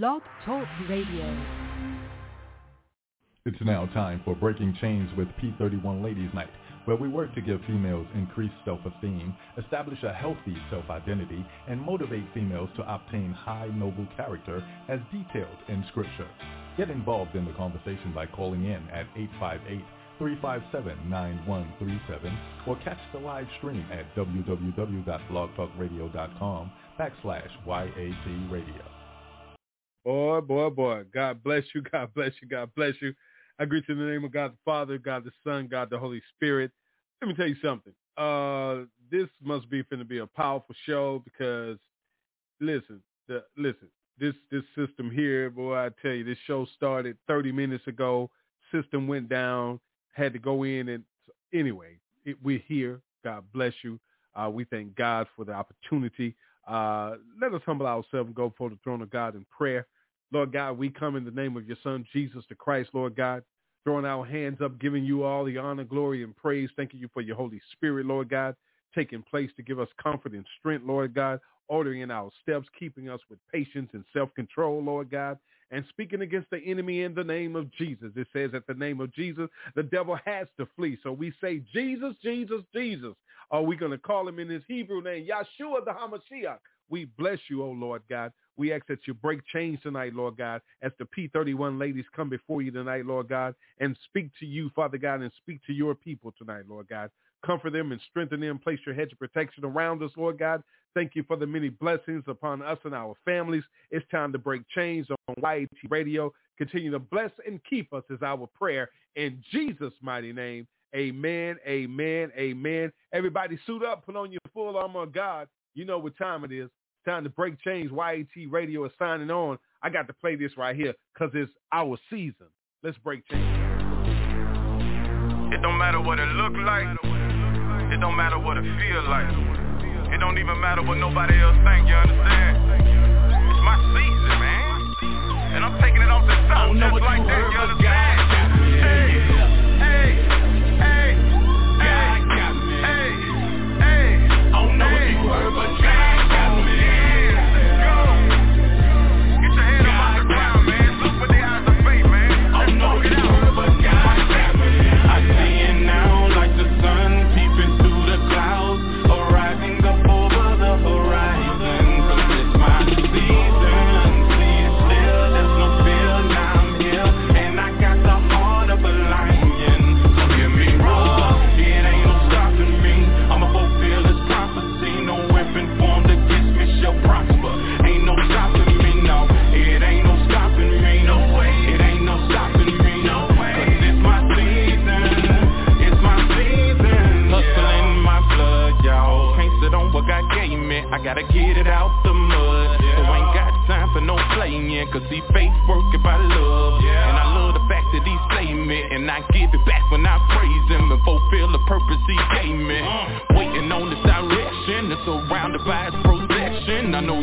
Blog Talk Radio. It's now time for Breaking Chains with P31 Ladies Night, where we work to give females increased self-esteem, establish a healthy self-identity, and motivate females to obtain high noble character as detailed in Scripture. Get involved in the conversation by calling in at 858-357-9137 or catch the live stream at www.blogtalkradio.com backslash YAT radio. Boy, boy, boy. God bless you. God bless you. God bless you. I greet you in the name of God the Father, God the Son, God the Holy Spirit. Let me tell you something. Uh, this must be going to be a powerful show because, listen, the, listen, this this system here, boy, I tell you, this show started 30 minutes ago. System went down, had to go in, and anyway, it, we're here. God bless you. Uh, we thank God for the opportunity. Uh, let us humble ourselves and go before the throne of God in prayer. Lord God, we come in the name of your son, Jesus the Christ, Lord God, throwing our hands up, giving you all the honor, glory, and praise. Thanking you for your Holy Spirit, Lord God, taking place to give us comfort and strength, Lord God, ordering in our steps, keeping us with patience and self-control, Lord God, and speaking against the enemy in the name of Jesus. It says at the name of Jesus, the devil has to flee. So we say, Jesus, Jesus, Jesus. Are we going to call him in his Hebrew name, Yahshua the Hamashiach? We bless you, O Lord God. We ask that you break chains tonight, Lord God, as the P31 ladies come before you tonight, Lord God, and speak to you, Father God, and speak to your people tonight, Lord God. Comfort them and strengthen them. Place your hedge of protection around us, Lord God. Thank you for the many blessings upon us and our families. It's time to break chains on YAT Radio. Continue to bless and keep us is our prayer. In Jesus' mighty name, amen, amen, amen. Everybody suit up, put on your full armor of God. You know what time it is. Time to break chains. YAT Radio is signing on. I got to play this right here because it's our season. Let's break chains. It don't matter what it look like. It don't matter what it feel like. It don't even matter what nobody else think, you understand? It's my season, man. And I'm taking it off the top just like that, you understand? Gotta get it out the mud. So ain't got time for no playing. Cause see faith working by love. And I love the fact that he slay me. And I give it back when I praise him and fulfill the purpose he gave me. Waiting on this direction. It's surrounded by his protection. I know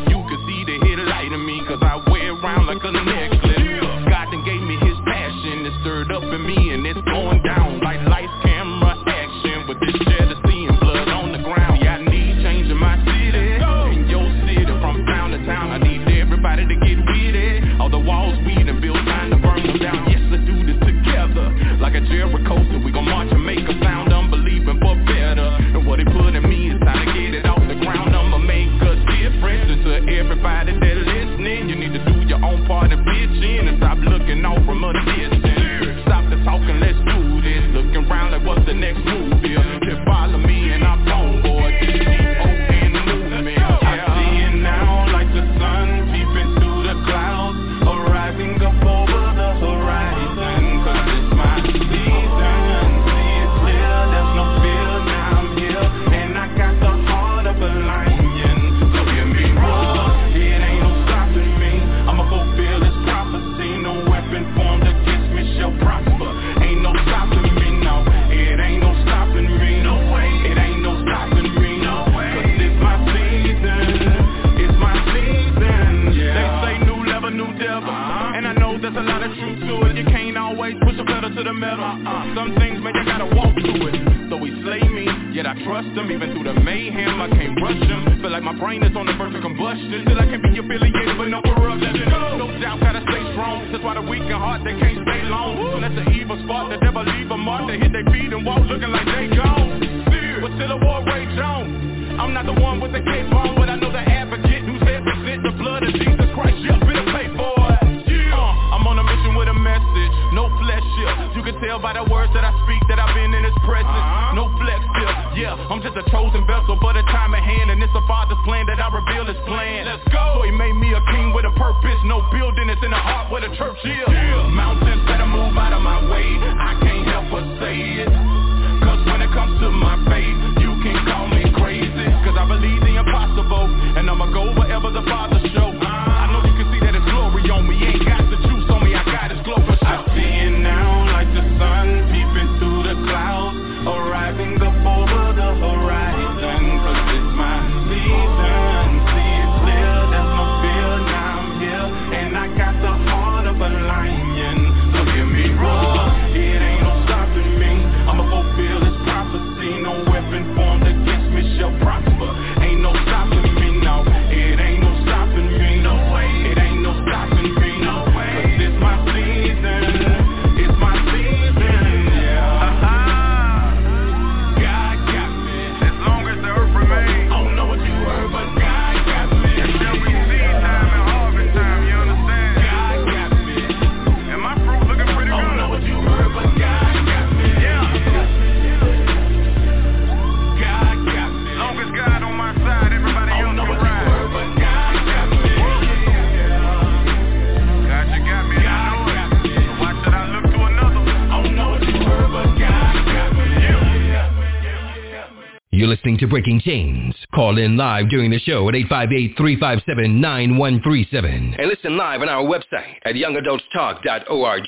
to Breaking Chains. Call in live during the show at 858-357-9137. And listen live on our website at youngadultstalk.org.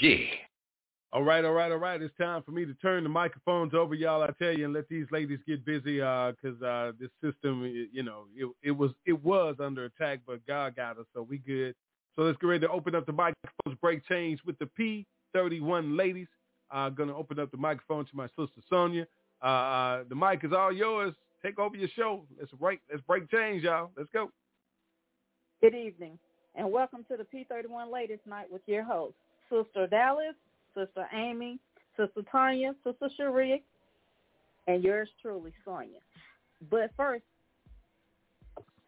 All right, all right, all right. It's time for me to turn the microphones over, y'all. I tell you, and let these ladies get busy, because uh, this system, you know, it, it was it was under attack, but God got us, so we good. So let's get ready to open up the microphones, break chains with the P31 ladies. I'm uh, gonna open up the microphone to my sister Sonia. Uh, uh, the mic is all yours. Take over your show. Let's break let's break change, y'all. Let's go. Good evening, and welcome to the P31 Ladies Night with your hosts, Sister Dallas, Sister Amy, Sister Tanya, Sister Sharia, and yours truly, Sonia. But first,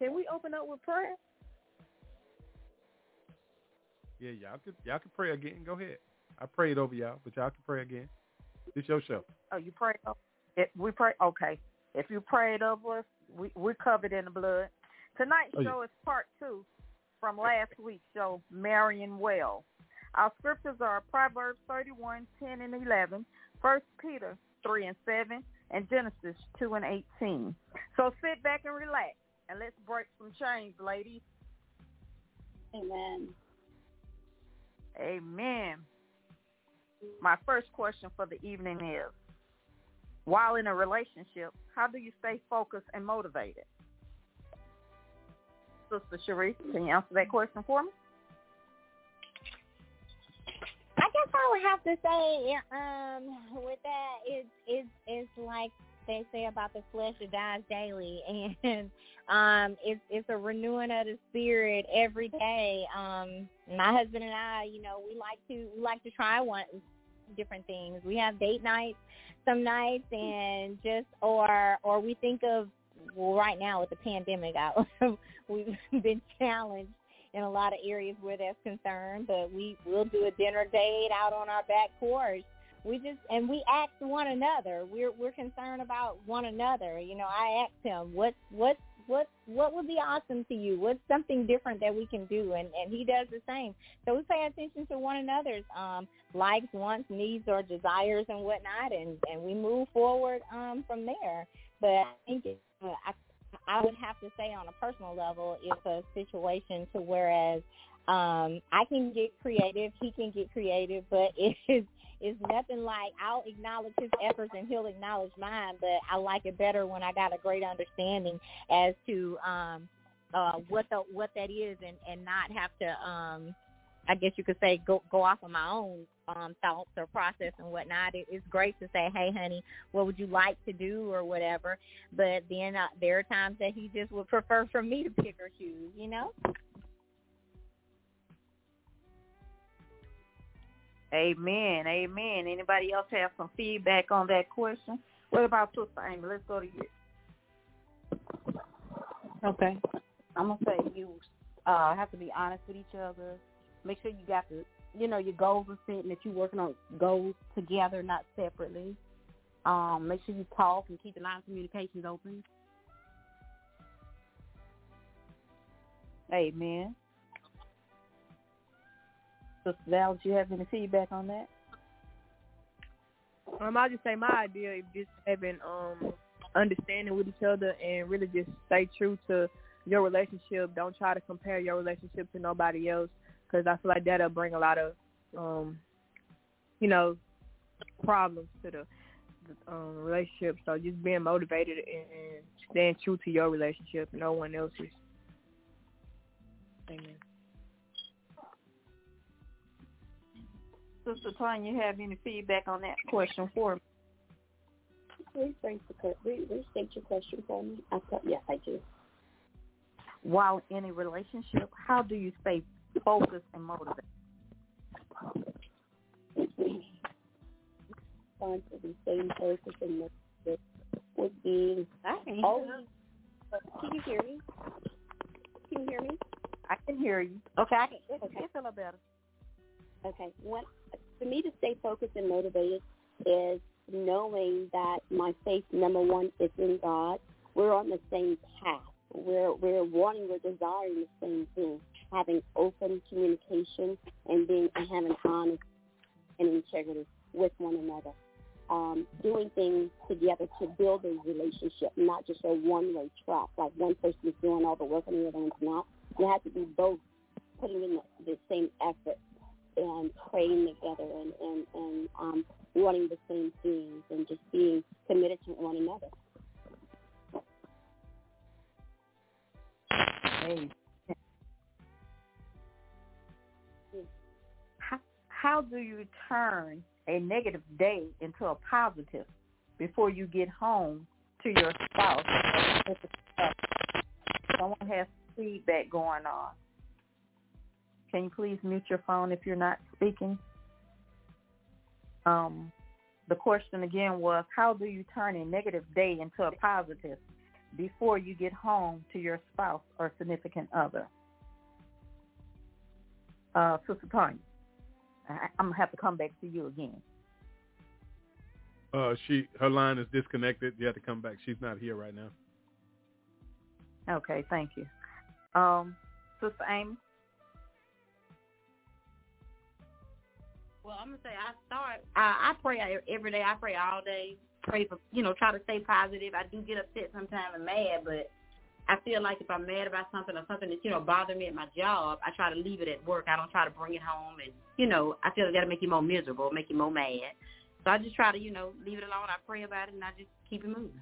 can we open up with prayer? Yeah, y'all could y'all can pray again. Go ahead. I prayed over y'all, but y'all can pray again. It's your show. Oh, you pray? over it, We pray. Okay, if you prayed over us, we we're covered in the blood. Tonight's Oh, show is part two from last week's show, Marrying Well. Our scriptures are Proverbs 31, 10 and 11, 1 Peter 3 and 7, and Genesis 2 and 18. So sit back and relax, and let's break some chains, ladies. Amen. Amen. My first question for the evening is, while in a relationship, how do you stay focused and motivated? Sister Cherie, can you answer that question for me? I guess I would have to say, um, with that, it's it's it's like they say about the flesh it dies daily, and um, it's it's a renewing of the spirit every day. Um, my husband and I, you know, we like to we like to try one different things. We have date nights some nights, and just or or we think of well, right now with the pandemic, I, we've been challenged in a lot of areas where that's concerned, but we will do a dinner date out on our back porch. We just and we ask one another. We're we're concerned about one another. You know, I asked him what what what what would be awesome to you? What's something different that we can do? And and he does the same. So we pay attention to one another's um likes, wants, needs, or desires and whatnot, and and we move forward um from there. But I think it, uh, I I would have to say on a personal level, it's a situation to whereas um, I can get creative, he can get creative, but it is it's nothing like I'll acknowledge his efforts and he'll acknowledge mine. But I like it better when I got a great understanding as to um, uh, what the what that is, and and not have to. Um, I guess you could say go go off of my own um, thoughts or process and whatnot. It, it's great to say, "Hey, honey, what would you like to do?" or whatever. But then uh, there are times that he just would prefer for me to pick or choose. You know? Amen. Amen. Anybody else have some feedback on that question? What about Sister Amy? Let's go to you. Okay. I'm gonna say you uh have to be honest with each other. Make sure you got the you know, your goals are set and that you're working on goals together, not separately. Um, make sure you talk and keep the line of communications open. Amen. Sister Val, do you have any feedback on that? Um, I'll just say my idea is just having um understanding with each other and really just stay true to your relationship. Don't try to compare your relationship to nobody else because I feel like that'll bring a lot of, um, you know, problems to the, um, relationship. So just being motivated and staying true to your relationship, no one else's. Amen. Sister Tanya, you have any feedback on that question for me? Rephrase the restate your question for me. I thought, yes, I do. While in a relationship, how do you stay focused and motivated? Trying to be same focused and motivated would be I can hear always. Can you hear me? Can you hear me? I can hear you. Okay, I can. It, Okay. It's a little better. Okay. When, for me to stay focused and motivated is knowing that my faith, number one, is in God. We're on the same path. We're we're wanting, we're desiring the same thing. Having open communication and being and having honest and integrity with one another. Um, doing things together to build a relationship, not just a one-way track. Like one person is doing all the work and the other one's not. You have to be both putting in the, the same effort and praying together and, and, and um, wanting the same things and just being committed to one another. Hey. How, how do you turn a negative day into a positive before you get home to your spouse? Someone has feedback going on. Can you please mute your phone if you're not speaking? Um, the question again was, how do you turn a negative day into a positive before you get home to your spouse or significant other? Uh, Sister Tanya, I, I'm gonna have to come back to you again. Uh, she her line is disconnected. You have to come back. She's not here right now. Okay, thank you. Um, Sister Amy. Well, I'm gonna say I start. I, I pray every day. I pray all day. Pray for you know, try to stay positive. I do get upset sometimes and mad, but I feel like if I'm mad about something or something that you know bothering me at my job, I try to leave it at work. I don't try to bring it home, and you know, I feel like that'll make you more miserable, make you more mad. So I just try to you know leave it alone. I pray about it, and I just keep it moving.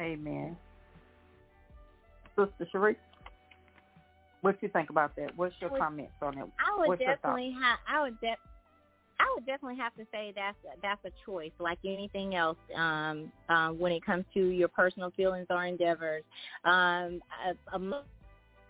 Amen. Sister Sharif, what do you think about that? What's your would- comments on it? I would What's definitely have. I would de- I would definitely have to say that's that's a choice, like anything else. Um, uh, when it comes to your personal feelings or endeavors, um, a, a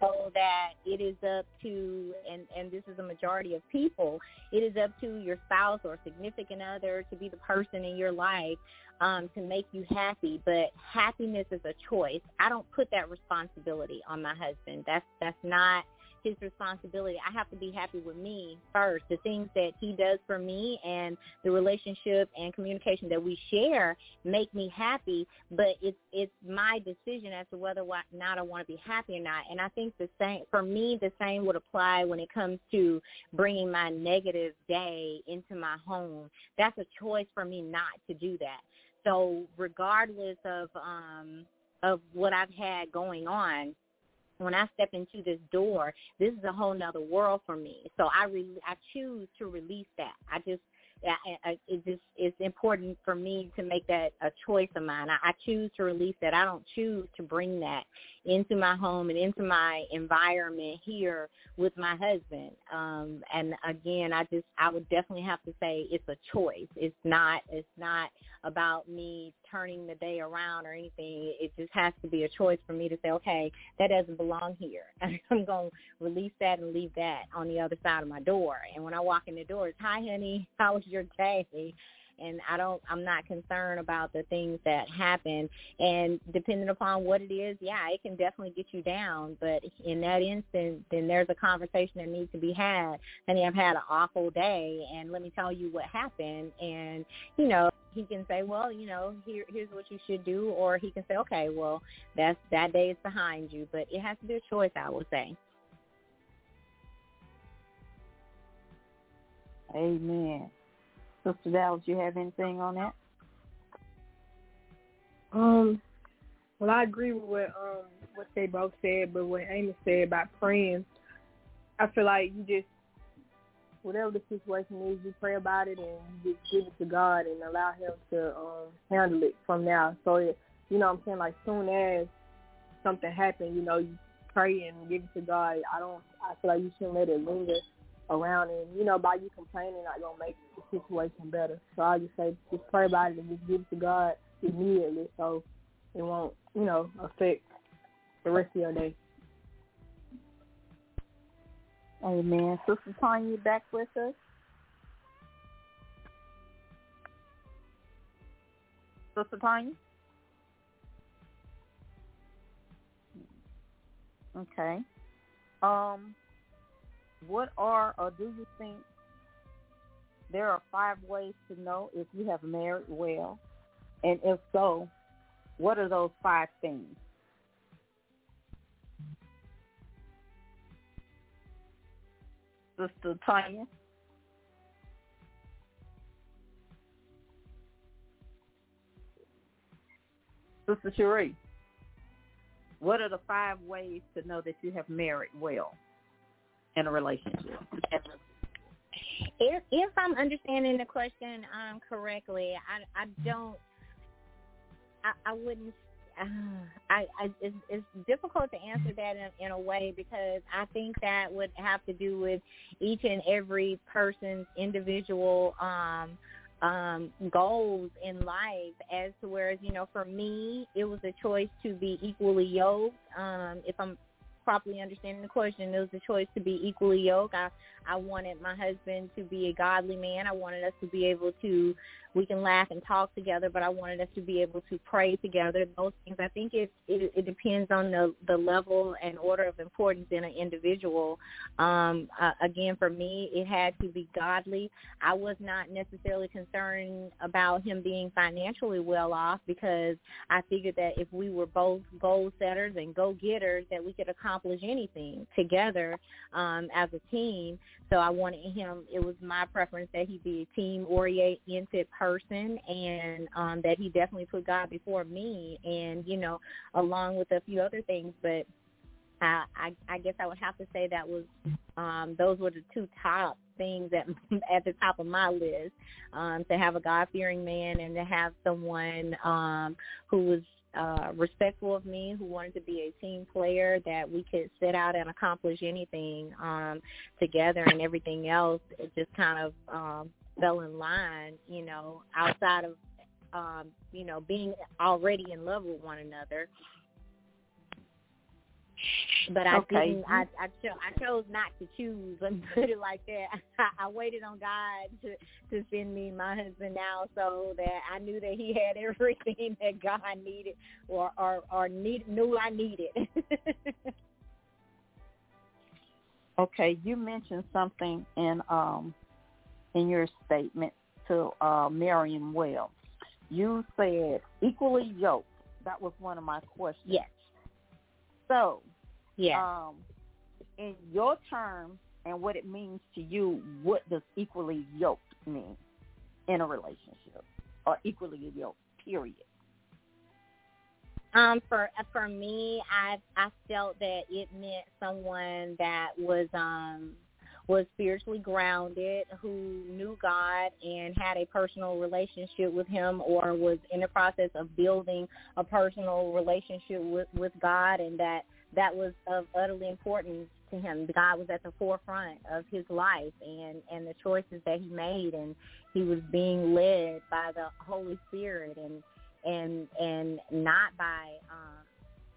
so that it is up to, and and this is a majority of people, it is up to your spouse or significant other to be the person in your life um, to make you happy. But happiness is a choice. I don't put that responsibility on my husband. That's that's not his responsibility. I have to be happy with me first. The things that he does for me and the relationship and communication that we share make me happy, but it's it's my decision as to whether or not I want to be happy or not. And I think the same for me the same would apply when it comes to bringing my negative day into my home. That's a choice for me not to do that. So regardless of um of what I've had going on, when I step into this door, this is a whole nother world for me. So I re- I choose to release that. I just I, I, it just it's important for me to make that a choice of mine. I, I choose to release that. I don't choose to bring that into my home and into my environment here with my husband. Um, and again, I just I would definitely have to say it's a choice. It's not it's not about me turning the day around or anything. It just has to be a choice for me to say, okay, that doesn't belong here. I'm to release that and leave that on the other side of my door. And when I walk in the door, it's, hi, honey, how was your day? And I don't I'm not concerned about the things that happen and depending upon what it is, yeah, it can definitely get you down, but in that instance then there's a conversation that needs to be had. Honey, I've had an awful day and let me tell you what happened and you know, he can say, well, you know, here here's what you should do or he can say, okay, well, that's that day is behind you, but it has to be a choice, I would say. Amen. Sister Dallas, do you have anything on that? Um, well, I agree with what um what they both said, but what Amy said about praying, I feel like you just whatever the situation is, you pray about it and you just give it to God and allow Him to um handle it from now. So, it, you know, what I'm saying like soon as something happens, you know, you pray and give it to God. I don't. I feel like you shouldn't let it linger around and you know by you complaining not gonna make the situation better. So I just say just pray about it and just give it to God immediately so it won't you know affect the rest of your day. Amen. Sister Tanya, back with us? Sister Tanya? Okay. Um, what are or do you think there are five ways to know if you have married well? And if so, what are those five things? Sister Tanya? Sister Cherie, what are the five ways to know that you have married well? In a relationship. If if I'm understanding the question um correctly, I I don't I, I wouldn't uh, I, I it's, it's difficult to answer that in, in a way because I think that would have to do with each and every person's individual um um goals in life as to whereas you know for me it was a choice to be equally yoked um if i'm properly understanding the question, it was a choice to be equally yoked. I, I wanted my husband to be a godly man. I wanted us to be able to we can laugh and talk together, but I wanted us to be able to pray together. Those things. I think it it, it depends on the the level and order of importance in an individual. Um, uh, again, for me, it had to be godly. I was not necessarily concerned about him being financially well off because I figured that if we were both goal setters and go getters, that we could accomplish anything together um, as a team. So I wanted him. It was my preference that he be a team oriented person and um that he definitely put God before me and you know along with a few other things but I I, I guess I would have to say that was um those were the two top things at at the top of my list um to have a God fearing man and to have someone um who was uh respectful of me who wanted to be a team player that we could set out and accomplish anything um together and everything else it just kind of um fell in line, you know, outside of um, you know, being already in love with one another. But I okay. didn't. I I, cho- I chose not to choose. Let me put it like that. I, I waited on God to to send me my husband now, so that I knew that He had everything that God needed, or or or need, knew I needed. okay, you mentioned something in um in your statement to uh, Marion Wells. You said equally yoked. That was one of my questions. Yes. So, yeah. Um, in your terms and what it means to you, what does equally yoked mean in a relationship or equally yoked? Period. Um, for for me, I I felt that it meant someone that was um was spiritually grounded, who knew God and had a personal relationship with him or was in the process of building a personal relationship with, with God and that that was of utterly importance to him. God was at the forefront of his life and and the choices that he made, and he was being led by the Holy Spirit and and and not by um,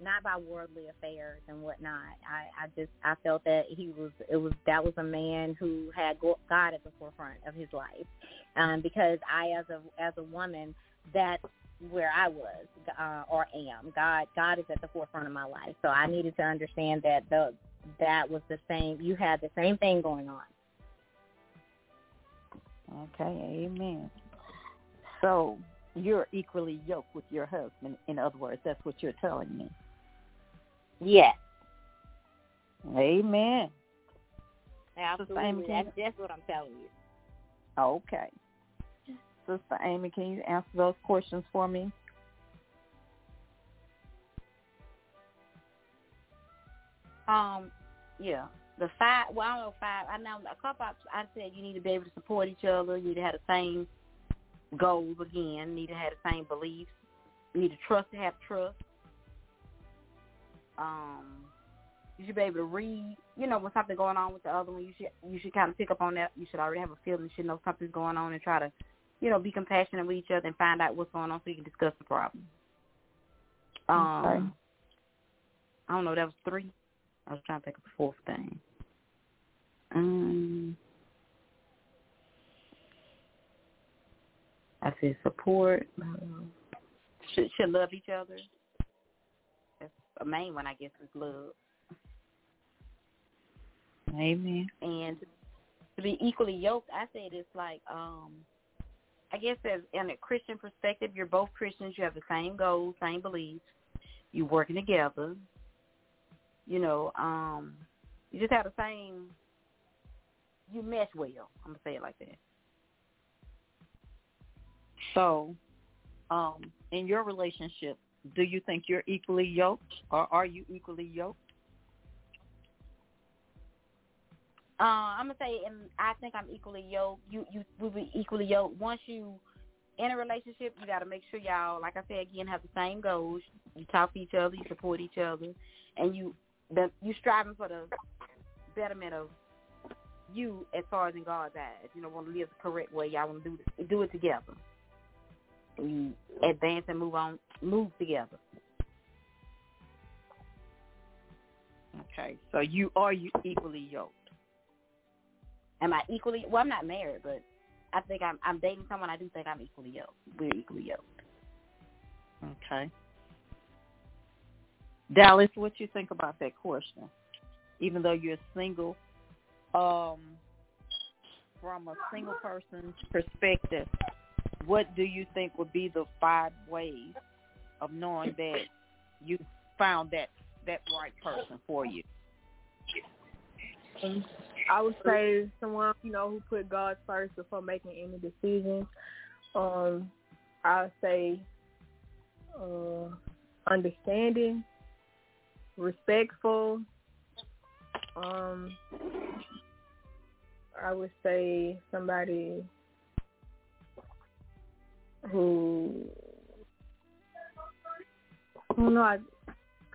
not by worldly affairs and whatnot. I I just I felt that he was it was that was a man who had God at the forefront of his life, um, because I as a as a woman that's where I was uh, or am. God God is at the forefront of my life, so I needed to understand that the that was the same. You had the same thing going on. Okay, amen. So you're equally yoked with your husband. In other words, that's what you're telling me. Yes. Amen. Absolutely. That's, that's what I'm telling you. Okay. Sister Amy, can you answer those questions for me? Um, yeah. The five, well, I don't know five. I know a couple. I said you need to be able to support each other. You need to have the same goals again. Need to have the same beliefs. You need to trust to have trust. Um, you should be able to read. You know, when something's going on with the other one, you should you should kind of pick up on that. You should already have a feeling. You should know something's going on and try to you know, be compassionate with each other and find out what's going on so you can discuss the problem. Um, okay. I don't know. That was three. I was trying to think of the fourth thing. Um, I said support. Should should love each other. That's a main one, I guess, is love. Amen. And to be equally yoked, I said it's like um I guess as in a Christian perspective, you're both Christians. You have the same goals, same beliefs. You're working together. You know, um, you just have the same. You mesh well. I'm gonna say it like that. So, um, in your relationship, do you think you're equally yoked, or are you equally yoked? Uh, I'm gonna say, and I think I'm equally yoked. You you will be equally yoked. Once you in a relationship, you got to make sure y'all, like I said again, have the same goals. You talk to each other, you support each other, and you the you striving for the betterment of you as far as in God's eyes. You know, want to live the correct way. Y'all want to do do it together. You advance and move on, move together. Okay, so you are you equally yoked am I equally? Well, I'm not married, but I think I'm I'm dating someone. I do think I'm equally yoked. We're equally yoked. Okay. Dallas, what you think about that question? Even though you're single, um, from a single person's perspective, what do you think would be the five ways of knowing that you found that that right person for you? I would say someone you know who put God first before making any decisions. Um, I would say uh, understanding, respectful. Um, I would say somebody who don't know, I,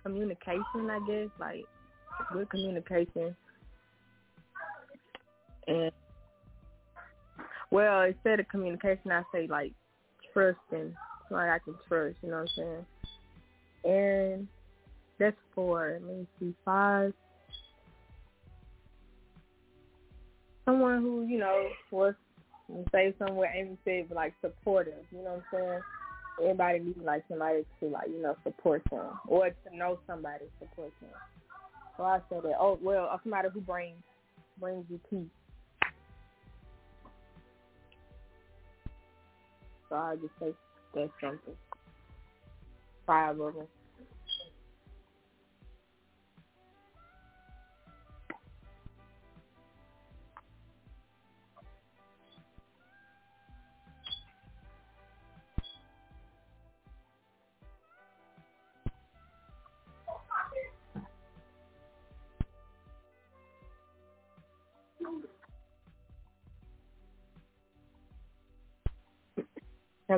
communication. I guess like good communication and well, instead of communication, I say like trusting, like I can trust. You know what I'm saying? And that's four. Let me see, five. Someone who you know was say somewhere Amy but like supportive. You know what I'm saying? Everybody needs like somebody to like you know support them or to know somebody support them. So I said that. Oh well, uh, somebody who brings brings you peace. So I just say that's something. Five of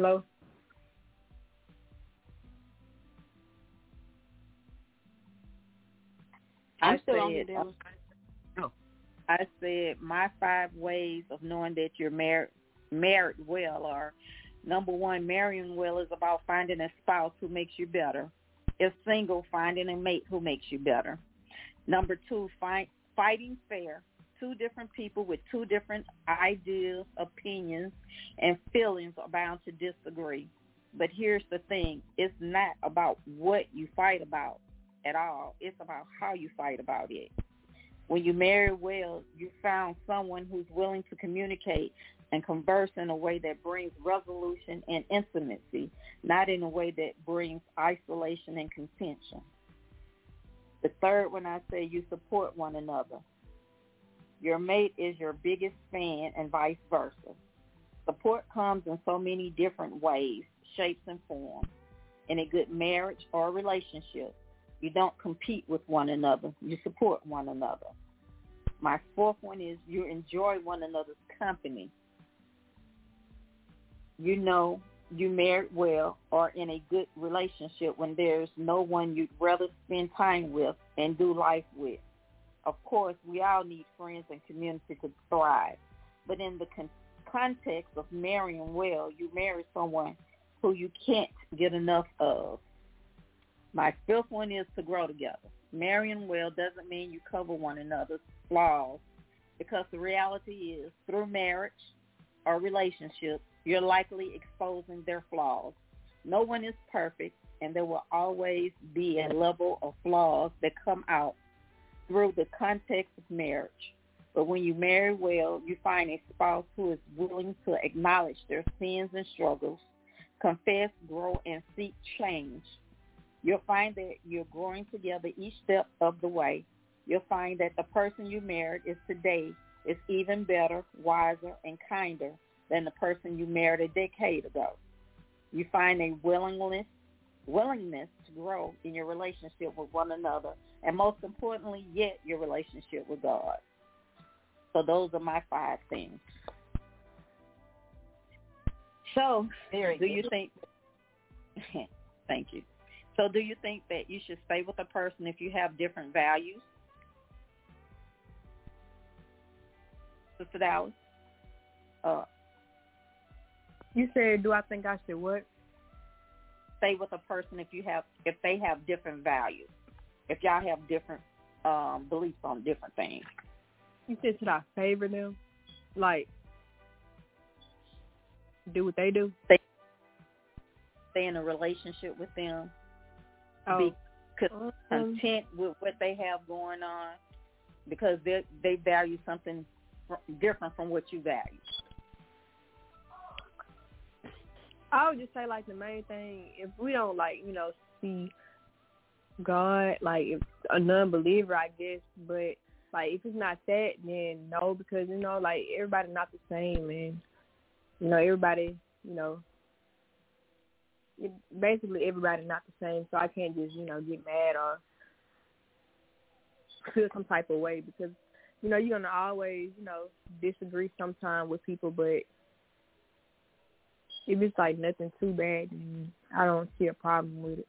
Hello. I'm I still on here, oh, I said my five ways of knowing that you're married married well are number one, marrying well is about finding a spouse who makes you better. If single, finding a mate who makes you better. Number two, fight, fighting fair. Two different people with two different ideas, opinions, and feelings are bound to disagree. But here's the thing. It's not about what you fight about at all. It's about how you fight about it. When you marry well, you found someone who's willing to communicate and converse in a way that brings resolution and intimacy, not in a way that brings isolation and contention. The third one I say you support one another. Your mate is your biggest fan and vice versa. Support comes in so many different ways, shapes, and forms. In a good marriage or relationship, you don't compete with one another. You support one another. My fourth one is you enjoy one another's company. You know you married well or in a good relationship when there's no one you'd rather spend time with and do life with. Of course, we all need friends and community to thrive. But in the con- context of marrying well, you marry someone who you can't get enough of. My fifth one is to grow together. Marrying well doesn't mean you cover one another's flaws because the reality is through marriage or relationship, you're likely exposing their flaws. No one is perfect and there will always be a level of flaws that come out through the context of marriage. But when you marry well, you find a spouse who is willing to acknowledge their sins and struggles, confess, grow, and seek change. You'll find that you're growing together each step of the way. You'll find that the person you married is today is even better, wiser, and kinder than the person you married a decade ago. You find a willingness willingness to grow in your relationship with one another, and most importantly, yet your relationship with God. So those are my five things. So, Very do good. you think? thank you. So, do you think that you should stay with a person if you have different values? Sister Dallas? Uh, You said, do I think I should what? stay with a person if you have if they have different values. If y'all have different um beliefs on different things. You said, should I favor them? Like, do what they do? Stay in a relationship with them. Oh, Be con- um, content with what they have going on because they they value something different from what you value. I would just say like the main thing, if we don't like, you know, see God, like if a non believer I guess, but like if it's not that then no because, you know, like everybody not the same and you know, everybody, you know basically everybody not the same, so I can't just, you know, get mad or feel some type of way because, you know, you're gonna always, you know, disagree sometime with people but if it's like nothing too bad, then I don't see a problem with it.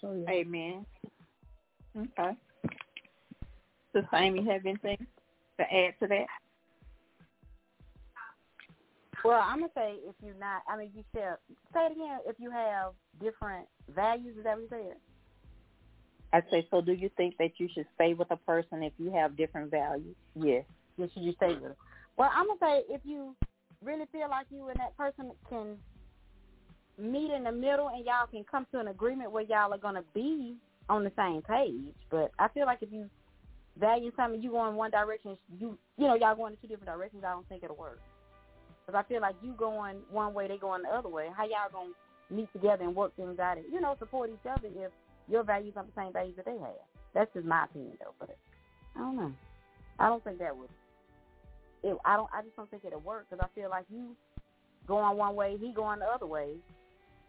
So yeah. Amen. Okay. Sister Amy, have anything to add to that? Well, I'm gonna say if you're not, I mean, you share. Say it again. If you have different values, is that what you said? I say, so do you think that you should stay with a person if you have different values? Yes. Yes, should you stay with it? Well, I'm gonna say if you really feel like you and that person can meet in the middle and y'all can come to an agreement where y'all are gonna be on the same page. But I feel like if you value something, you go in one direction, you you know y'all going in two different directions. I don't think it'll work. Because I feel like you going one way, they going the other way. How y'all gonna meet together and work things out? And you know, support each other if your values are the same values that they have. That's just my opinion, though. But I don't know. I don't think that would. It, I don't. I just don't think it'll work because I feel like you going one way, he going the other way.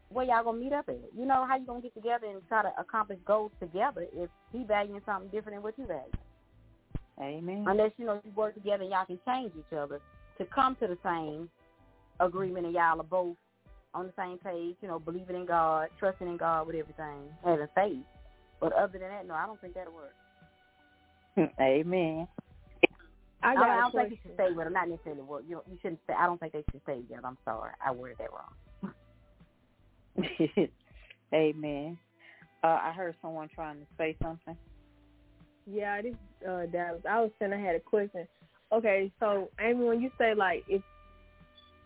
Where y'all gonna meet up at? You know how you gonna get together and try to accomplish goals together if he valuing something different than what you value? Amen. Unless you know you work together and y'all can change each other to come to the same agreement and y'all are both on the same page, you know, believing in God, trusting in God with everything, having faith. But other than that, no, I don't think that'll work. Amen. I I, got I a don't think you should stay with them. Not necessarily work. You you shouldn't stay. I don't think they should stay together. I'm sorry. I worded that wrong. Amen. Uh, I heard someone trying to say something. Yeah, this uh Dallas. I was saying I had a question. Okay, so Amy, when you say like if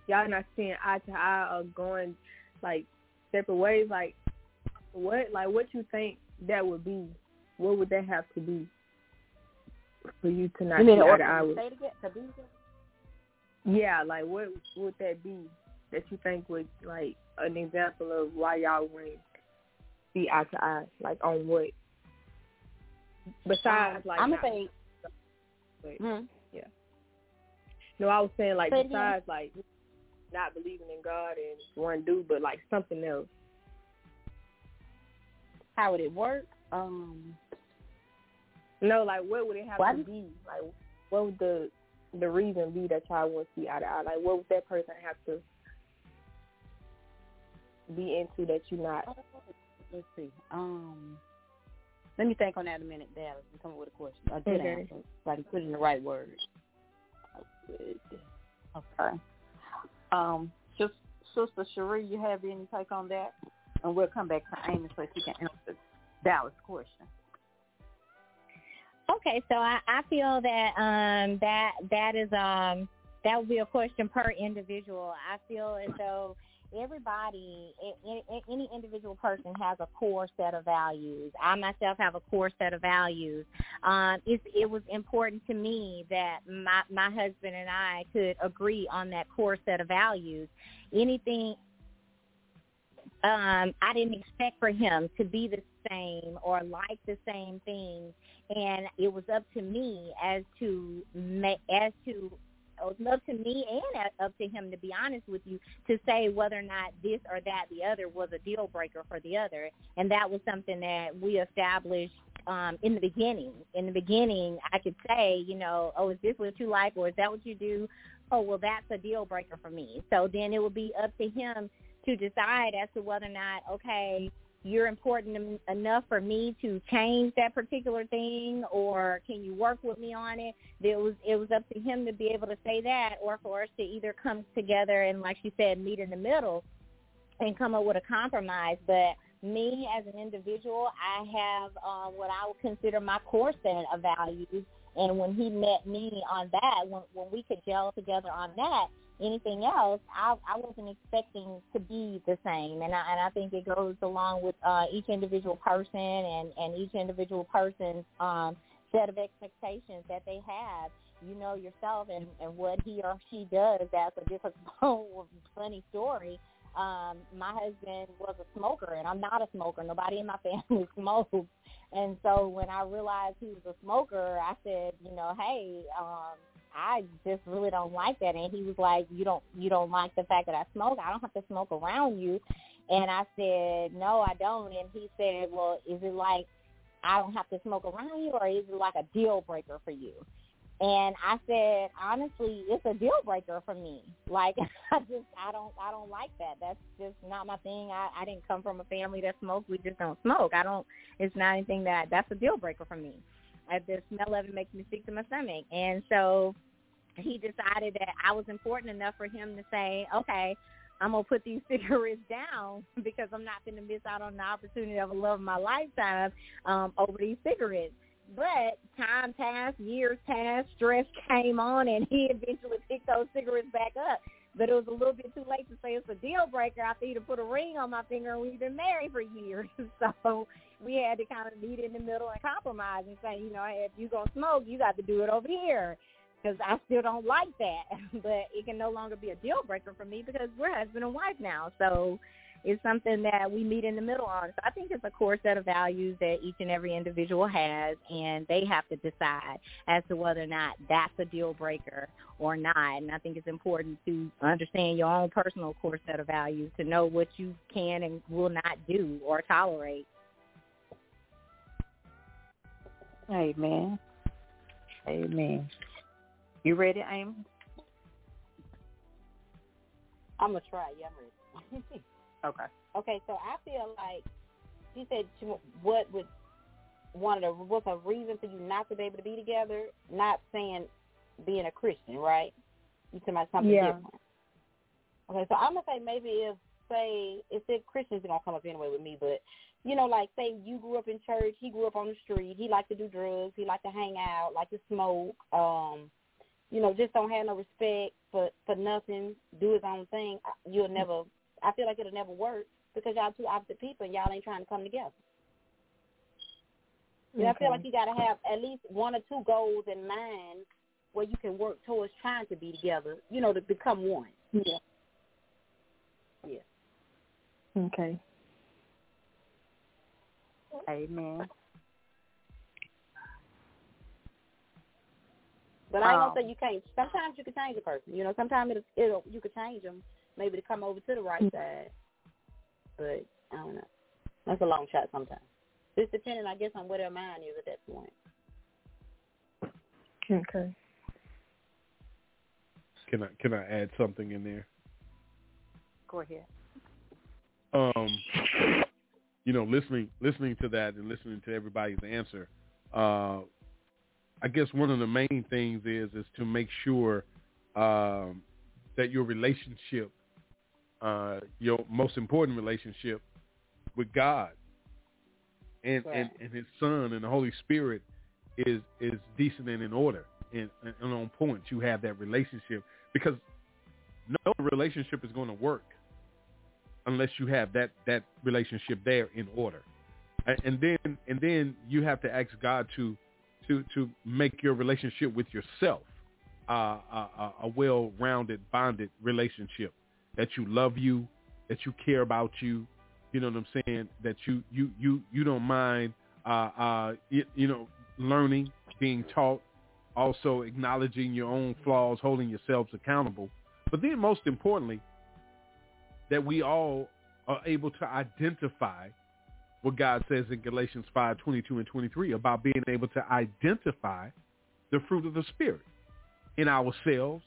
y'all not seeing eye to eye or going like separate ways, like what like what you think that would be? What would that have to be for you to not you see eye to eye to with? stay together? To be together? Yeah, like what would that be that you think would like an example of why y'all wouldn't see eye to eye, like on what? Besides, like I'm gonna say. Hmm. No, I was saying like again. besides like not believing in God and one dude, but like something else. How would it work? Um, No, like what would it have I to be? Like what would the the reason be that y'all want to see eye to eye? Like what would that person have to be into that you're not? let's see. Um, let me think on that a minute, Dallas, and come up with a question. A good Okay. answer. Like you put in the right words. Okay. Um, just Sister Cherie, you have any take on that? And we'll come back to Amy so she can answer Dallas' question. Okay, so I, I feel that um that that is um that would be a question per individual. I feel as though everybody, any individual person has a core set of values. I myself have a core set of values. Um, it, it was important to me that my my husband and I could agree on that core set of values. Anything um, I didn't expect for him to be the same or like the same things, and it was up to me as to ma- as to it was up to me and up to him to be honest with you to say whether or not this or that the other was a deal breaker for the other, and that was something that we established um, in the beginning. In the beginning, I could say, you know, oh, is this what you like, or is that what you do? Oh, well, that's a deal breaker for me. So then it would be up to him to decide as to whether or not, okay, you're important enough for me to change that particular thing, or can you work with me on it? It was it was up to him to be able to say that, or for us to either come together and, like you said, meet in the middle and come up with a compromise. But me as an individual, I have um, what I would consider my core set of values. And when he met me on that, when when we could gel together on that, anything else, I I wasn't expecting to be the same. And I and I think it goes along with uh, each individual person and and each individual person's um, set of expectations that they have. You know yourself and and what he or she does. That's a different funny story um my husband was a smoker and I'm not a smoker. Nobody in my family smokes. And so when I realized he was a smoker, I said, you know, hey, um I just really don't like that and he was like, You don't you don't like the fact that I smoke? I don't have to smoke around you and I said, No, I don't and he said, Well, is it like I don't have to smoke around you or is it like a deal breaker for you? And I said, honestly, it's a deal breaker for me. Like I just I don't I don't like that. That's just not my thing. I, I didn't come from a family that smokes. We just don't smoke. I don't it's not anything that that's a deal breaker for me. I, the smell of it makes me sick to my stomach. And so he decided that I was important enough for him to say, Okay, I'm gonna put these cigarettes down because I'm not gonna miss out on the opportunity of a love of my lifetime um, over these cigarettes. But time passed, years passed, stress came on, and he eventually picked those cigarettes back up. But it was a little bit too late to say it's a deal breaker after he'd put a ring on my finger and we've been married for years. So we had to kind of meet in the middle and compromise and say, you know, hey, if you're going to smoke, you got to do it over here because I still don't like that. But it can no longer be a deal breaker for me because we're husband and wife now. So it's something that we meet in the middle on. So I think it's a core set of values that each and every individual has, and they have to decide as to whether or not that's a deal breaker or not. And I think it's important to understand your own personal core set of values to know what you can and will not do or tolerate. Amen. Amen. You ready, Amy? I'm gonna try. Yeah, I'm ready. Okay. Okay, so I feel like she said she, what would one of the what's a reason for you not to be able to be together? Not saying being a Christian, right? You talking about something Yeah. different. Okay, so I'm gonna say maybe if say if the Christians are gonna come up anyway with me, but you know, like say you grew up in church, he grew up on the street, he liked to do drugs, he liked to hang out, like to smoke, um, you know, just don't have no respect for for nothing, do his own thing. You'll never. I feel like it'll never work because y'all two opposite people and y'all ain't trying to come together. You know, I feel like you got to have at least one or two goals in mind where you can work towards trying to be together. You know, to become one. Yeah. Yeah. Okay. Amen. But I ain't Um, say you can't. Sometimes you can change a person. You know, sometimes it'll, it'll you could change them maybe to come over to the right side. But I don't know. That's a long shot sometimes. Just depending, I guess, on where their mind is at that point. Okay. Can I can I add something in there? Go ahead. um, you know, listening listening to that and listening to everybody's answer, uh, I guess one of the main things is is to make sure um, that your relationship, uh, your most important relationship with God. And, and, and His Son and the Holy Spirit is is decent and in order and, and on point. You have that relationship because no relationship is going to work unless you have that that relationship there in order. And then and then you have to ask god to to to make your relationship with yourself uh, a, a, a well-rounded bonded relationship that you love you that you care about you you know what i'm saying? That you you you you don't mind uh uh you, you know learning being taught also acknowledging your own flaws holding yourselves accountable. But then most importantly that we all are able to identify what God says in Galatians 5, 22 and 23 about being able to identify the fruit of the Spirit in ourselves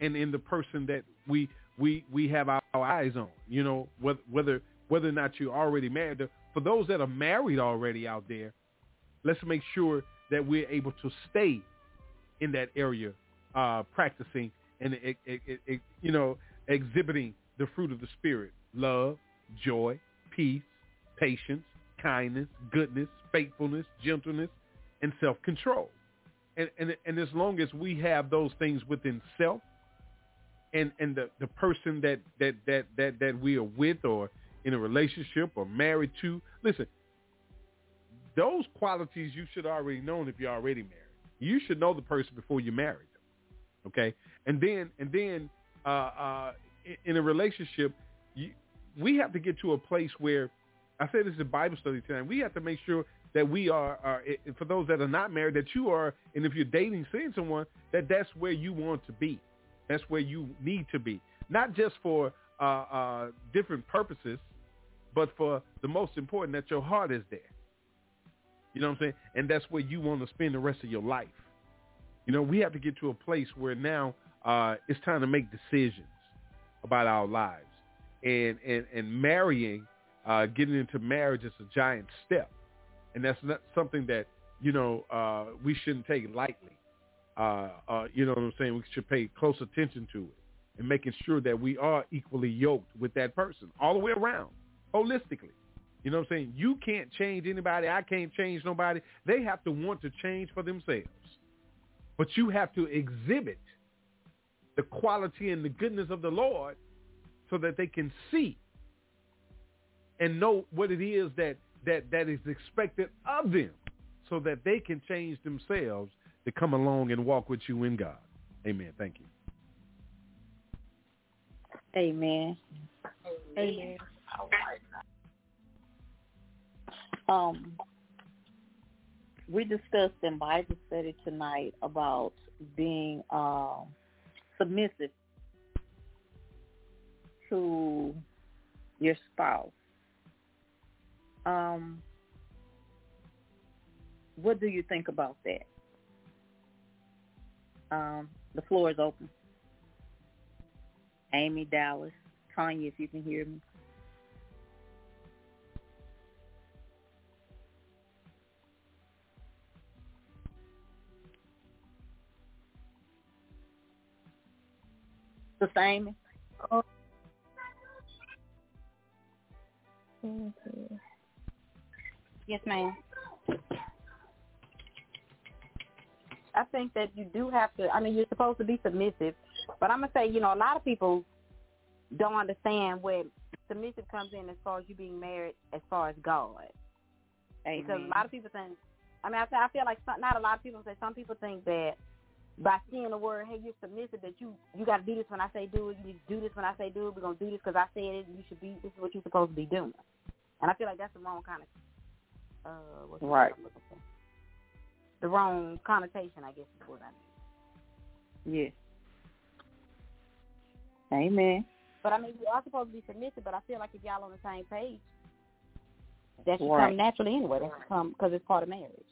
and in the person that we we we have our, our eyes on. You know, whether whether whether or not you're already married. For those that are married already out there, let's make sure that we're able to stay in that area, uh, practicing and it, it, it, you know exhibiting the fruit of the spirit: love, joy, peace, patience, kindness, goodness, faithfulness, gentleness, and self-control. And, and and as long as we have those things within self, and and the, the person that, that that that that we are with or in a relationship or married to, listen, those qualities you should already know if you're already married. You should know the person before you marry them. Okay, and then and then uh, uh, in, a relationship, you, we have to get to a place where I said this in Bible study tonight. We have to make sure that we are, are for those that are not married, that you are, and if you're dating, seeing someone, that that's where you want to be. That's where you need to be, not just for uh, uh, different purposes, but for the most important, that your heart is there. You know what I'm saying? And that's where you want to spend the rest of your life. You know, we have to get to a place where now uh, it's time to make decisions about our lives. And and and marrying, uh, getting into marriage is a giant step, and that's not something that you know uh, we shouldn't take lightly. Uh, uh, you know what I'm saying? We should pay close attention to it and making sure that we are equally yoked with that person all the way around, holistically. You know what I'm saying? You can't change anybody. I can't change nobody. They have to want to change for themselves. But you have to exhibit the quality and the goodness of the Lord so that they can see and know what it is that, that, that is expected of them so that they can change themselves to come along and walk with you in God. Amen. Thank you. Amen. Amen. Um, we discussed in Bible study tonight about being um, submissive to your spouse. Um, what do you think about that? Um, the floor is open. Amy Dallas, Tanya, if you can hear me. The same. Oh. Yes, ma'am. I think that you do have to. I mean, you're supposed to be submissive, but I'm gonna say, you know, a lot of people don't understand where submissive comes in as far as you being married, as far as God. Amen. Because a lot of people think. I mean, I, I feel like some, not a lot of people say. Some people think that by seeing the word, hey, you're submissive, that you you got to do this when I say do it. You need to do this when I say do it. We're gonna do this because I said it. You should be. This is what you're supposed to be doing. And I feel like that's the wrong kind of. Uh, what's Right. I'm looking for? The wrong connotation, I guess is what I mean. Yes. Amen. But I mean, you are supposed to be submissive. But I feel like if y'all on the same page, that should Right. come naturally anyway. That should come because it's part of marriage,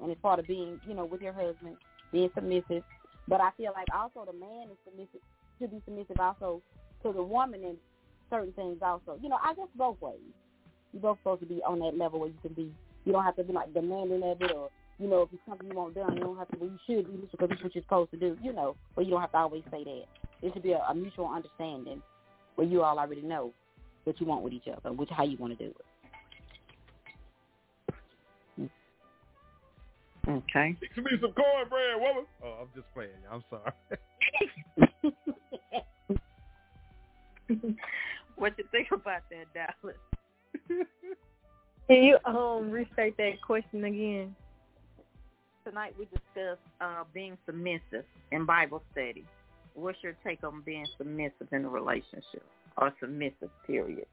and it's part of being, you know, with your husband, being submissive. But I feel like also the man is submissive should be submissive also to the woman in certain things also. You know, I guess both ways. You both supposed to be on that level where you can be. You don't have to be like demanding of it, or you know, if it's something you want done, you don't have to. Well, you should do this because this is what you're supposed to do. You know, but you don't have to always say that. It should be a, a mutual understanding where you all already know what you want with each other, which how you want to do it. Okay. Fix me some cornbread, woman. Oh, I'm just playing. I'm sorry. what you think about that, Dallas? Can you um restate that question again? Tonight we discussed uh, being submissive in Bible study. What's your take on being submissive in a relationship or submissive, period?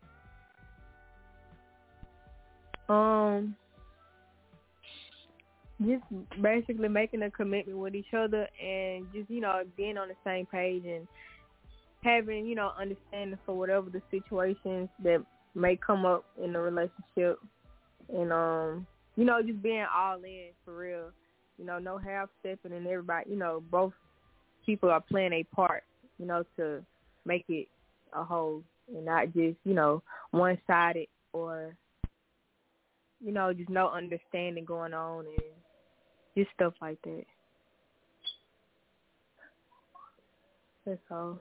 Um, just basically making a commitment with each other and just you know being on the same page and having you know understanding for whatever the situations that may come up in the relationship and um you know just being all in for real you know no half stepping and everybody you know both people are playing a part you know to make it a whole and not just you know one sided or you know, just no understanding going on and just stuff like that. That's all.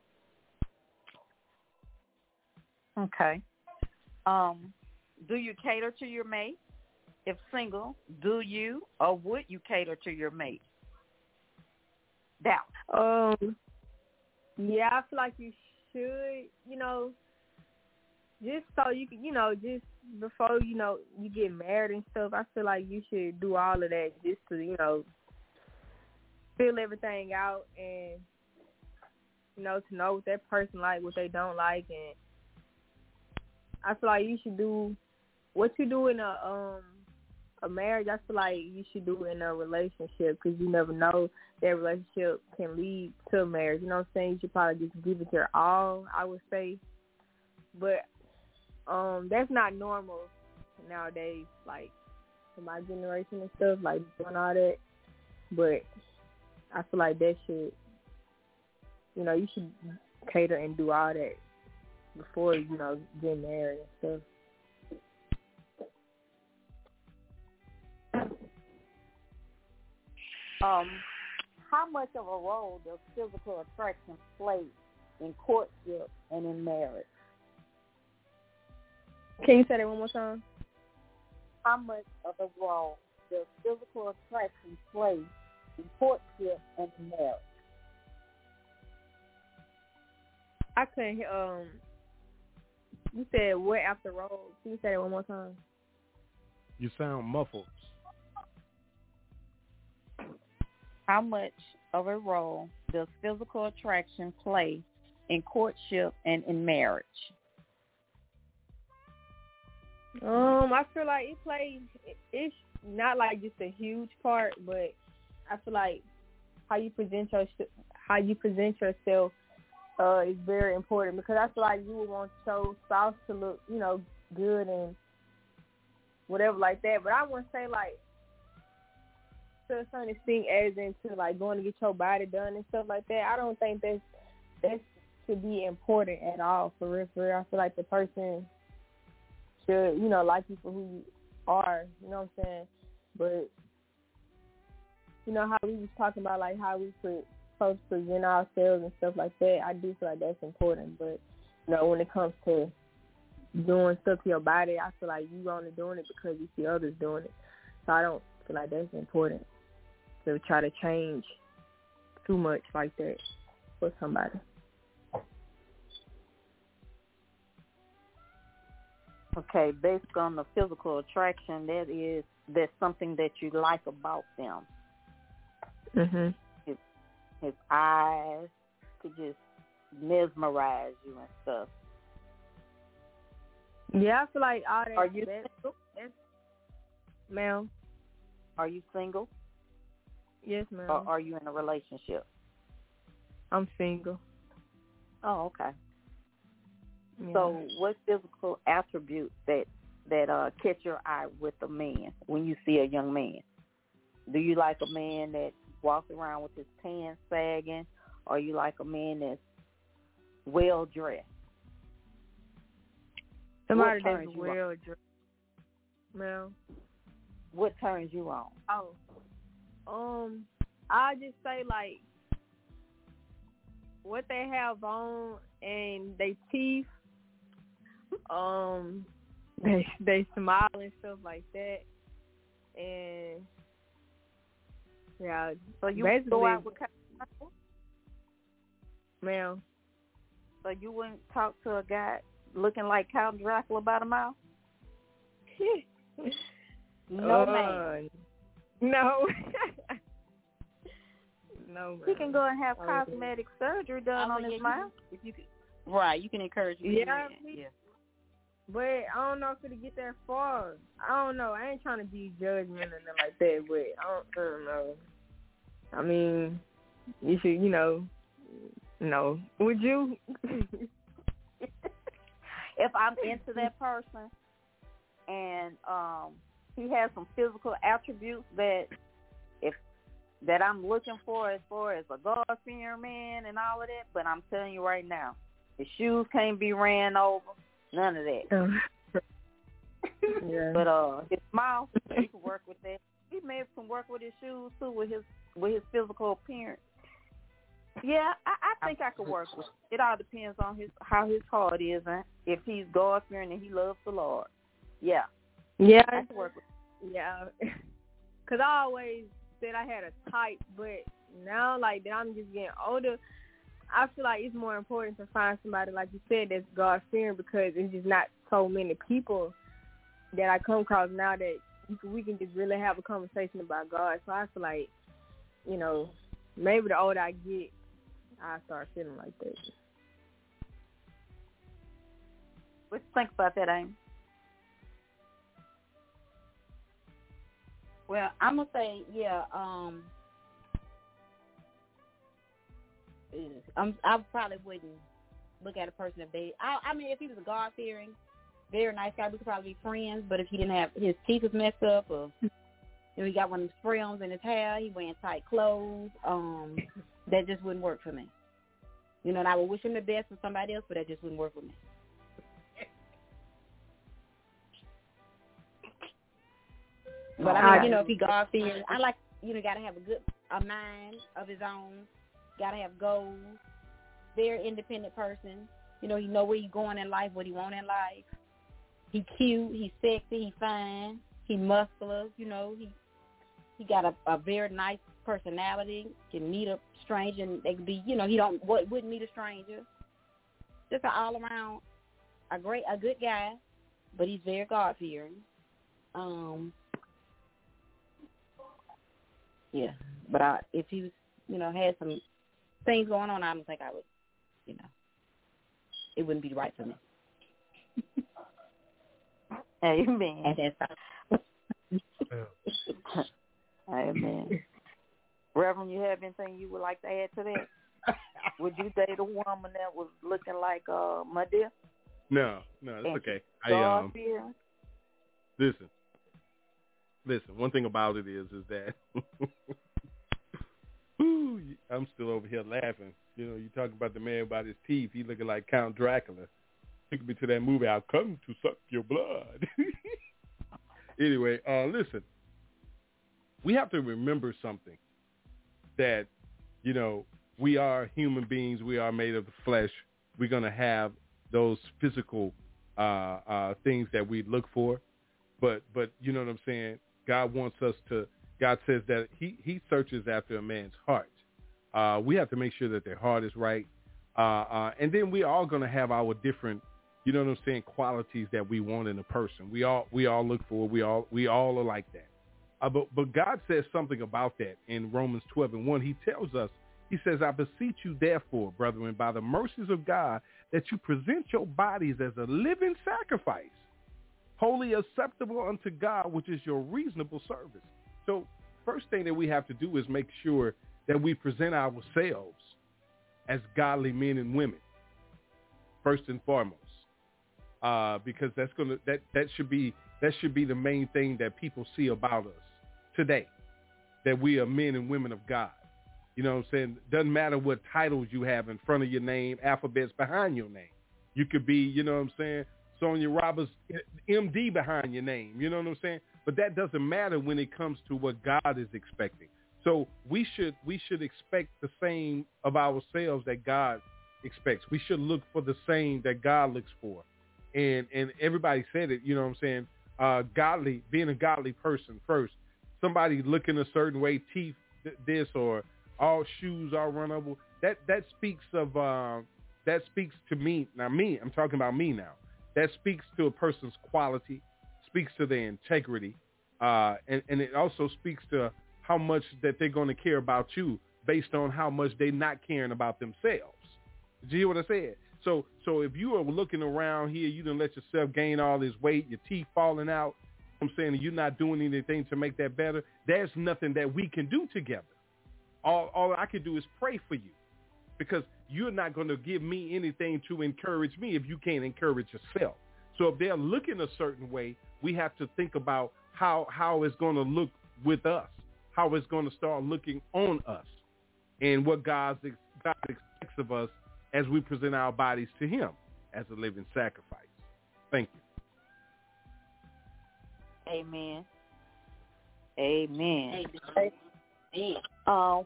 Okay. Um, do you cater to your mate? If single, do you or would you cater to your mate? Dallas. Um, yeah, I feel like you should, you know, just so you can, you know, just before you know you get married and stuff. I feel like you should do all of that just to, you know, fill everything out and you know to know what that person like, what they don't like, and I feel like you should do what you do in a um a marriage. I feel like you should do in a relationship because you never know that relationship can lead to a marriage. You know what I'm saying? You should probably just give it your all. I would say, but um, that's not normal nowadays. Like in my generation and stuff, like doing all that. But I feel like that should, you know, you should cater and do all that before you know getting married and stuff. Um, how much of a role does physical attraction play in courtship and in marriage? Can you say that one more time? How much of a role does physical attraction play in courtship and in marriage? I couldn't. hear, Um, you said what after role? Can you say that one more time? You sound muffled. How much of a role does physical attraction play in courtship and in marriage? Um, I feel like it plays. It's not like just a huge part, but I feel like how you present your how you present yourself uh, is very important because I feel like you would want your spouse to look, you know, good and whatever like that. But I wouldn't say like to a certain extent as into like going to get your body done and stuff like that. I don't think that's that's should be important at all for real. For real, I feel like the person should, you know, like you for who you are. You know what I'm saying? But you know how we was talking about like how we could supposed to present ourselves and stuff like that. I do feel like that's important, but you know when it comes to doing stuff to your body, I feel like you only doing it because you see others doing it. So I don't feel like that's important to try to change too much like that for somebody. Okay, based on the physical attraction, that is that's something that you like about them. Mhm. His his eyes could just mesmerize you and stuff. Yeah, I feel like all that. Are you that, that's, ma'am? Are you single? Yes, ma'am. Or are you in a relationship? I'm single. Oh, okay. Yeah. So, what physical attributes that that uh catch your eye with a man when you see a young man? Do you like a man that walks around with his pants sagging, or you like a man that's well dressed? Somebody that's you well dressed. Ma'am. What turns you on? Oh. Um, I just say like what they have on and they teeth. Um, they they smile and stuff like that, and yeah. So you basically, go out with Kyle? ma'am. So you wouldn't talk to a guy looking like Count Dracula by the mouth? no, Uh, man. No. no, He can go and have Oh, cosmetic surgery done on his mouth. If you could, right, you can encourage me. Yeah. But I don't know if it'll get that far. I don't know. I ain't trying to be judgmental or nothing like that, but I don't, I don't know. I mean, you should, you know, no. Would you? if I'm into that person and um he has some physical attributes that if that I'm looking for as far as a God fearing man and all of that, but I'm telling you right now, his shoes can't be ran over, none of that. yeah. But uh his mouth, he can work with that. He may have can work with his shoes too with his with his physical appearance. Yeah, I, I think I could work with it. It all depends on his how his heart is and if he's God fearing and he loves the Lord. Yeah. Yeah. I can work with Yeah. Cause I always said I had a type, but now like that I'm just getting older, I feel like it's more important to find somebody like you said that's God fearing because it's just not so many people that I come across now that we can just really have a conversation about God. So I feel like, you know, maybe the older I get, I start feeling like that. What you think about that, Amy? Well, I'm gonna say, yeah. Um, I'm, I probably wouldn't look at a person if they. I, I mean, if he was a God fearing, very nice guy, we could probably be friends. But if he didn't have his teeth was messed up, or you he got one of those frills in his hair, he wearing tight clothes, um, that just wouldn't work for me. You know, and I would wish him the best for somebody else, but that just wouldn't work for me. But I mean, you know, if he God fearing, I like you know, gotta have a good a mind of his own, gotta have goals. Very independent person. You know, he know where he going in life, what he want in life. He cute, he sexy, he fine, he muscular. You know, he he got a, a very nice personality. Can meet a stranger, and they could be, you know, he don't what wouldn't meet a stranger. Just an all around a great a good guy, but he's very God fearing. Um, yeah, but I, if he was, you know, had some things going on, I don't think I would, you know, it wouldn't be right for me. Amen. At that time. Amen. Reverend, you have anything you would like to add to that? would you date a woman that was looking like uh my dear? No, no, it's And okay. I God um fearing? listen. Listen, one thing about it is is that ooh, I'm still over here laughing. You know, you talk about the man about his teeth. He looking like Count Dracula. Took me to that movie. I'll come to suck your blood. anyway, uh, listen. We have to remember something that, you know, we are human beings. We are made of the flesh. We're going to have those physical uh, uh, things that we look for. But, but you know what I'm saying? God wants us to, God says that he, he searches after a man's heart. Uh, we have to make sure that their heart is right. Uh, uh, and then we all going to have our different, you know what I'm saying, qualities that we want in a person. We all, we all look for, we all, we all are like that. Uh, but, but God says something about that in Romans 12 and 1. He tells us, he says, I beseech you therefore, brethren, by the mercies of God, that you present your bodies as a living sacrifice, wholly acceptable unto God, which is your reasonable service. So first thing that we have to do is make sure that we present ourselves as godly men and women, first and foremost, uh, because that's gonna that that should be that should be the main thing that people see about us today, that we are men and women of God. You know what I'm saying? Doesn't matter what titles you have in front of your name, alphabets behind your name. You could be, you know what I'm saying, Sonia Roberts, MD behind your name. You know what I'm saying? But that doesn't matter when it comes to what God is expecting. So we should we should expect the same of ourselves that God expects. We should look for the same that God looks for. And and everybody said it, you know what I'm saying? Uh, godly, being a godly person first. Somebody looking a certain way, teeth this or all shoes all runnable. That that speaks of uh, that speaks to me. Now me, I'm talking about me now. That speaks to a person's quality, speaks to their integrity, uh, and and it also speaks to how much that they're going to care about you based on how much they're not caring about themselves. Do you hear what I said? So so if you are looking around here, you didn't let yourself gain all this weight, your teeth falling out, I'm saying you're not doing anything to make that better, there's nothing that we can do together. All, all I can do is pray for you because you're not going to give me anything to encourage me if you can't encourage yourself. So if they're looking a certain way, we have to think about how, how it's going to look with us how it's going to start looking on us and what God, God expects of us as we present our bodies to him as a living sacrifice. Thank you. Amen. Amen. Amen. Uh,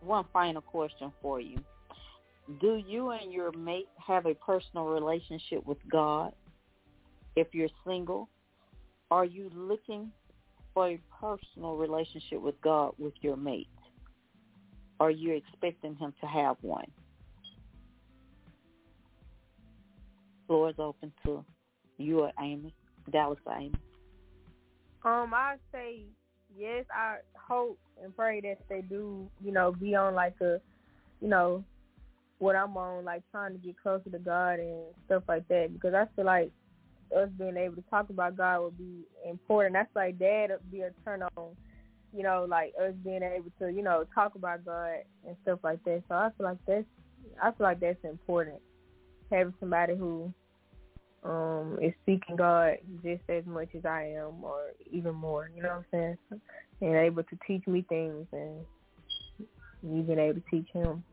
one final question for you. Do you and your mate have a personal relationship with God? If you're single, are you looking for a personal relationship with God with your mate? Are you expecting him to have one? Floor is open to you or Amy, Dallas Amy. Um, I say yes. I hope and pray that they do, you know, be on like a, you know, what I'm on, like trying to get closer to God and stuff like that. Because I feel like us being able to talk about God would be important. That's like dad would be a turn on, you know, like us being able to, you know, talk about God and stuff like that. So I feel like that's I feel like that's important. Having somebody who um is seeking God just as much as I am or even more, you know what I'm saying? And able to teach me things and you being able to teach him.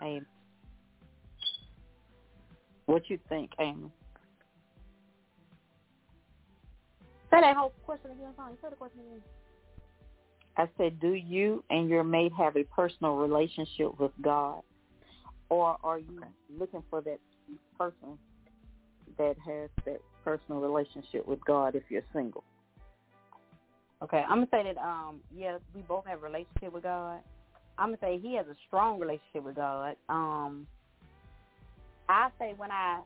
Amen. What you think, Amy? Say that whole question again, Sonny. Say the question again. I said, do you and your mate have a personal relationship with God? Or are you looking for that person that has that personal relationship with God if you're single? Okay, I'm gonna say that um yes, we both have a relationship with God. I'm gonna say he has a strong relationship with God. Um I say when I,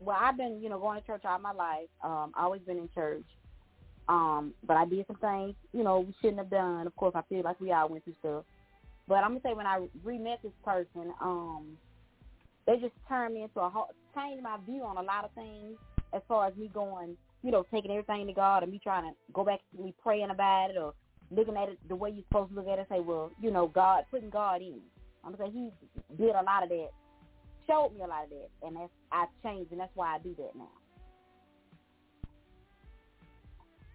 well, I've been, you know, going to church all my life. Um, always been in church. Um, but I did some things, you know, we shouldn't have done. Of course, I feel like we all went through stuff. But I'm gonna say when I re-met this person, um, they just turned me into a whole, changed my view on a lot of things as far as me going, you know, taking everything to God and me trying to go back to me praying about it or looking at it the way you're supposed to look at it say, well, you know, God, putting God in. I'm gonna say he did a lot of that showed me a lot of that, and that's I changed, and that's why I do that now.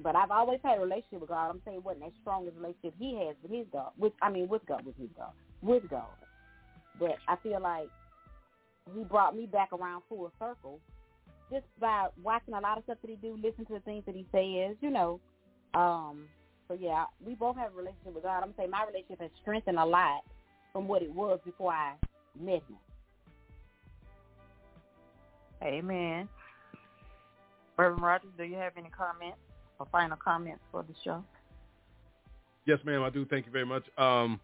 But I've always had a relationship with God. I'm saying it wasn't as strong as relationship he has with his God. With I mean with God, with his God, with God. But I feel like he brought me back around full circle just by watching a lot of stuff that he do, listen to the things that he says, you know. Um, so yeah, we both have a relationship with God. I'm saying my relationship has strengthened a lot from what it was before I met him. Amen. Reverend Rogers, do you have any comments or final comments for the show? Yes, ma'am, I do. Thank you very much. Um,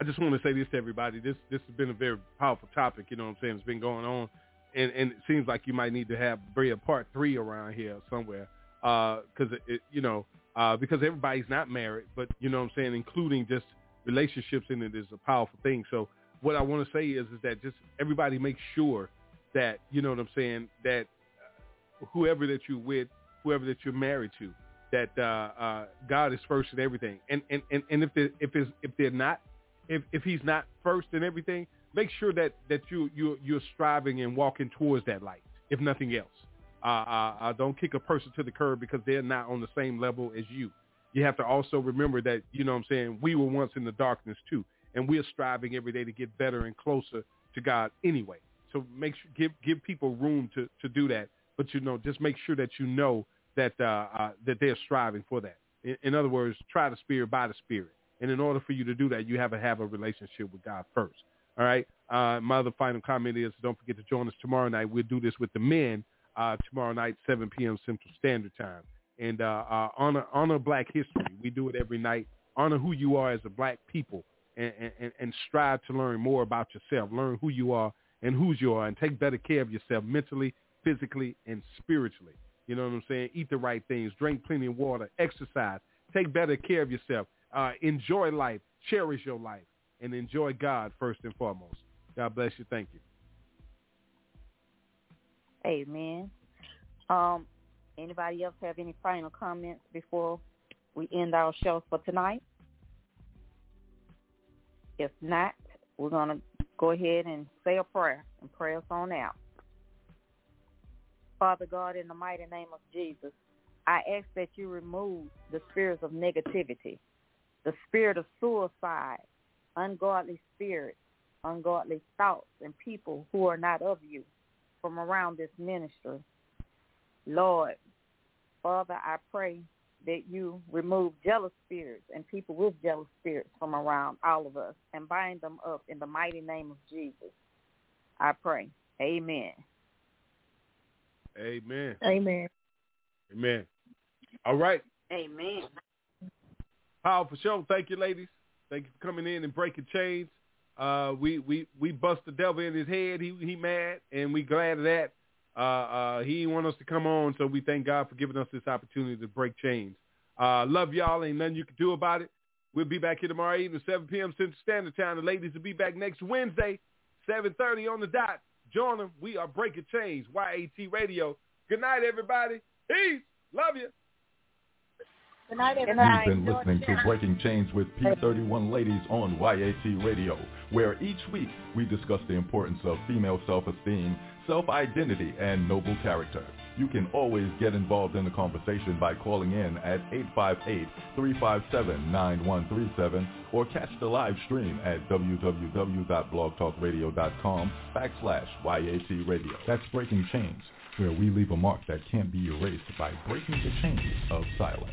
I just want to say this to everybody. This this has been a very powerful topic. You know what I'm saying? It's been going on, and and it seems like you might need to have bring a part three around here somewhere, because uh, it, you know uh, because everybody's not married, but you know what I'm saying, including just relationships in it is a powerful thing. So what I want to say is is that just everybody make sure that you know what I'm saying that whoever that you're with, whoever that you're married to, that uh, uh, God is first in everything. And and and, and if they if it's, if they're not, if if He's not first in everything, make sure that that you you you're striving and walking towards that light, if nothing else. Uh, uh, uh, don't kick a person to the curb because they're not on the same level as you. You have to also remember that you know what I'm saying we were once in the darkness too, and we're striving every day to get better and closer to God anyway. So make sure give give people room to to do that but you know, just make sure that you know that uh, uh, that they're striving for that. In, in, other words, try the spirit by the spirit. And in order for you to do that, you have to have a relationship with God first. All right. Uh, my other final comment is don't forget to join us tomorrow night. We'll do this with the men uh, tomorrow night, 7 p.m. Central Standard Time. And uh, uh, honor honor Black history. We do it every night. Honor who you are as a Black people, and, and, and strive to learn more about yourself. Learn who you are and whose you are, and take better care of yourself mentally, physically and spiritually. You know what I'm saying? Eat the right things, drink plenty of water, exercise, take better care of yourself, uh, enjoy life, cherish your life, and enjoy God first and foremost. God bless you. Thank you. Amen. Um, anybody else have any final comments before we end our show for tonight? If not, we're going to go ahead and say a prayer and pray us on out. Father God, in the mighty name of Jesus, I ask that you remove the spirits of negativity, the spirit of suicide, ungodly spirits, ungodly thoughts, and people who are not of you from around this ministry. Lord, Father, I pray that you remove jealous spirits and people with jealous spirits from around all of us and bind them up in the mighty name of Jesus. I pray. Amen. Amen. Amen. Amen. All right. Amen. Powerful show. Thank you, ladies. Thank you for coming in and breaking chains. Uh, we we we bust the devil in his head. He he mad, and we glad of that. Uh, uh, he didn't want us to come on, so we thank God for giving us this opportunity to break chains. Uh, love y'all. Ain't nothing you can do about it. We'll be back here tomorrow evening, 7 p.m. Central Standard Time. The ladies will be back next Wednesday, 7.30 on the dot. Join them. We are Breaking Chains, YAT Radio. Good night, everybody. Peace. Love you. Good night, everybody. You've been listening to Breaking Chains with P31 Ladies on YAT Radio, where each week we discuss the importance of female self-esteem, self-identity, and noble character. You can always get involved in the conversation by calling in at 858-357-9137 or catch the live stream at www.blogtalkradio.com backslash YAT Radio. That's Breaking Chains, where we leave a mark that can't be erased by breaking the chains of silence.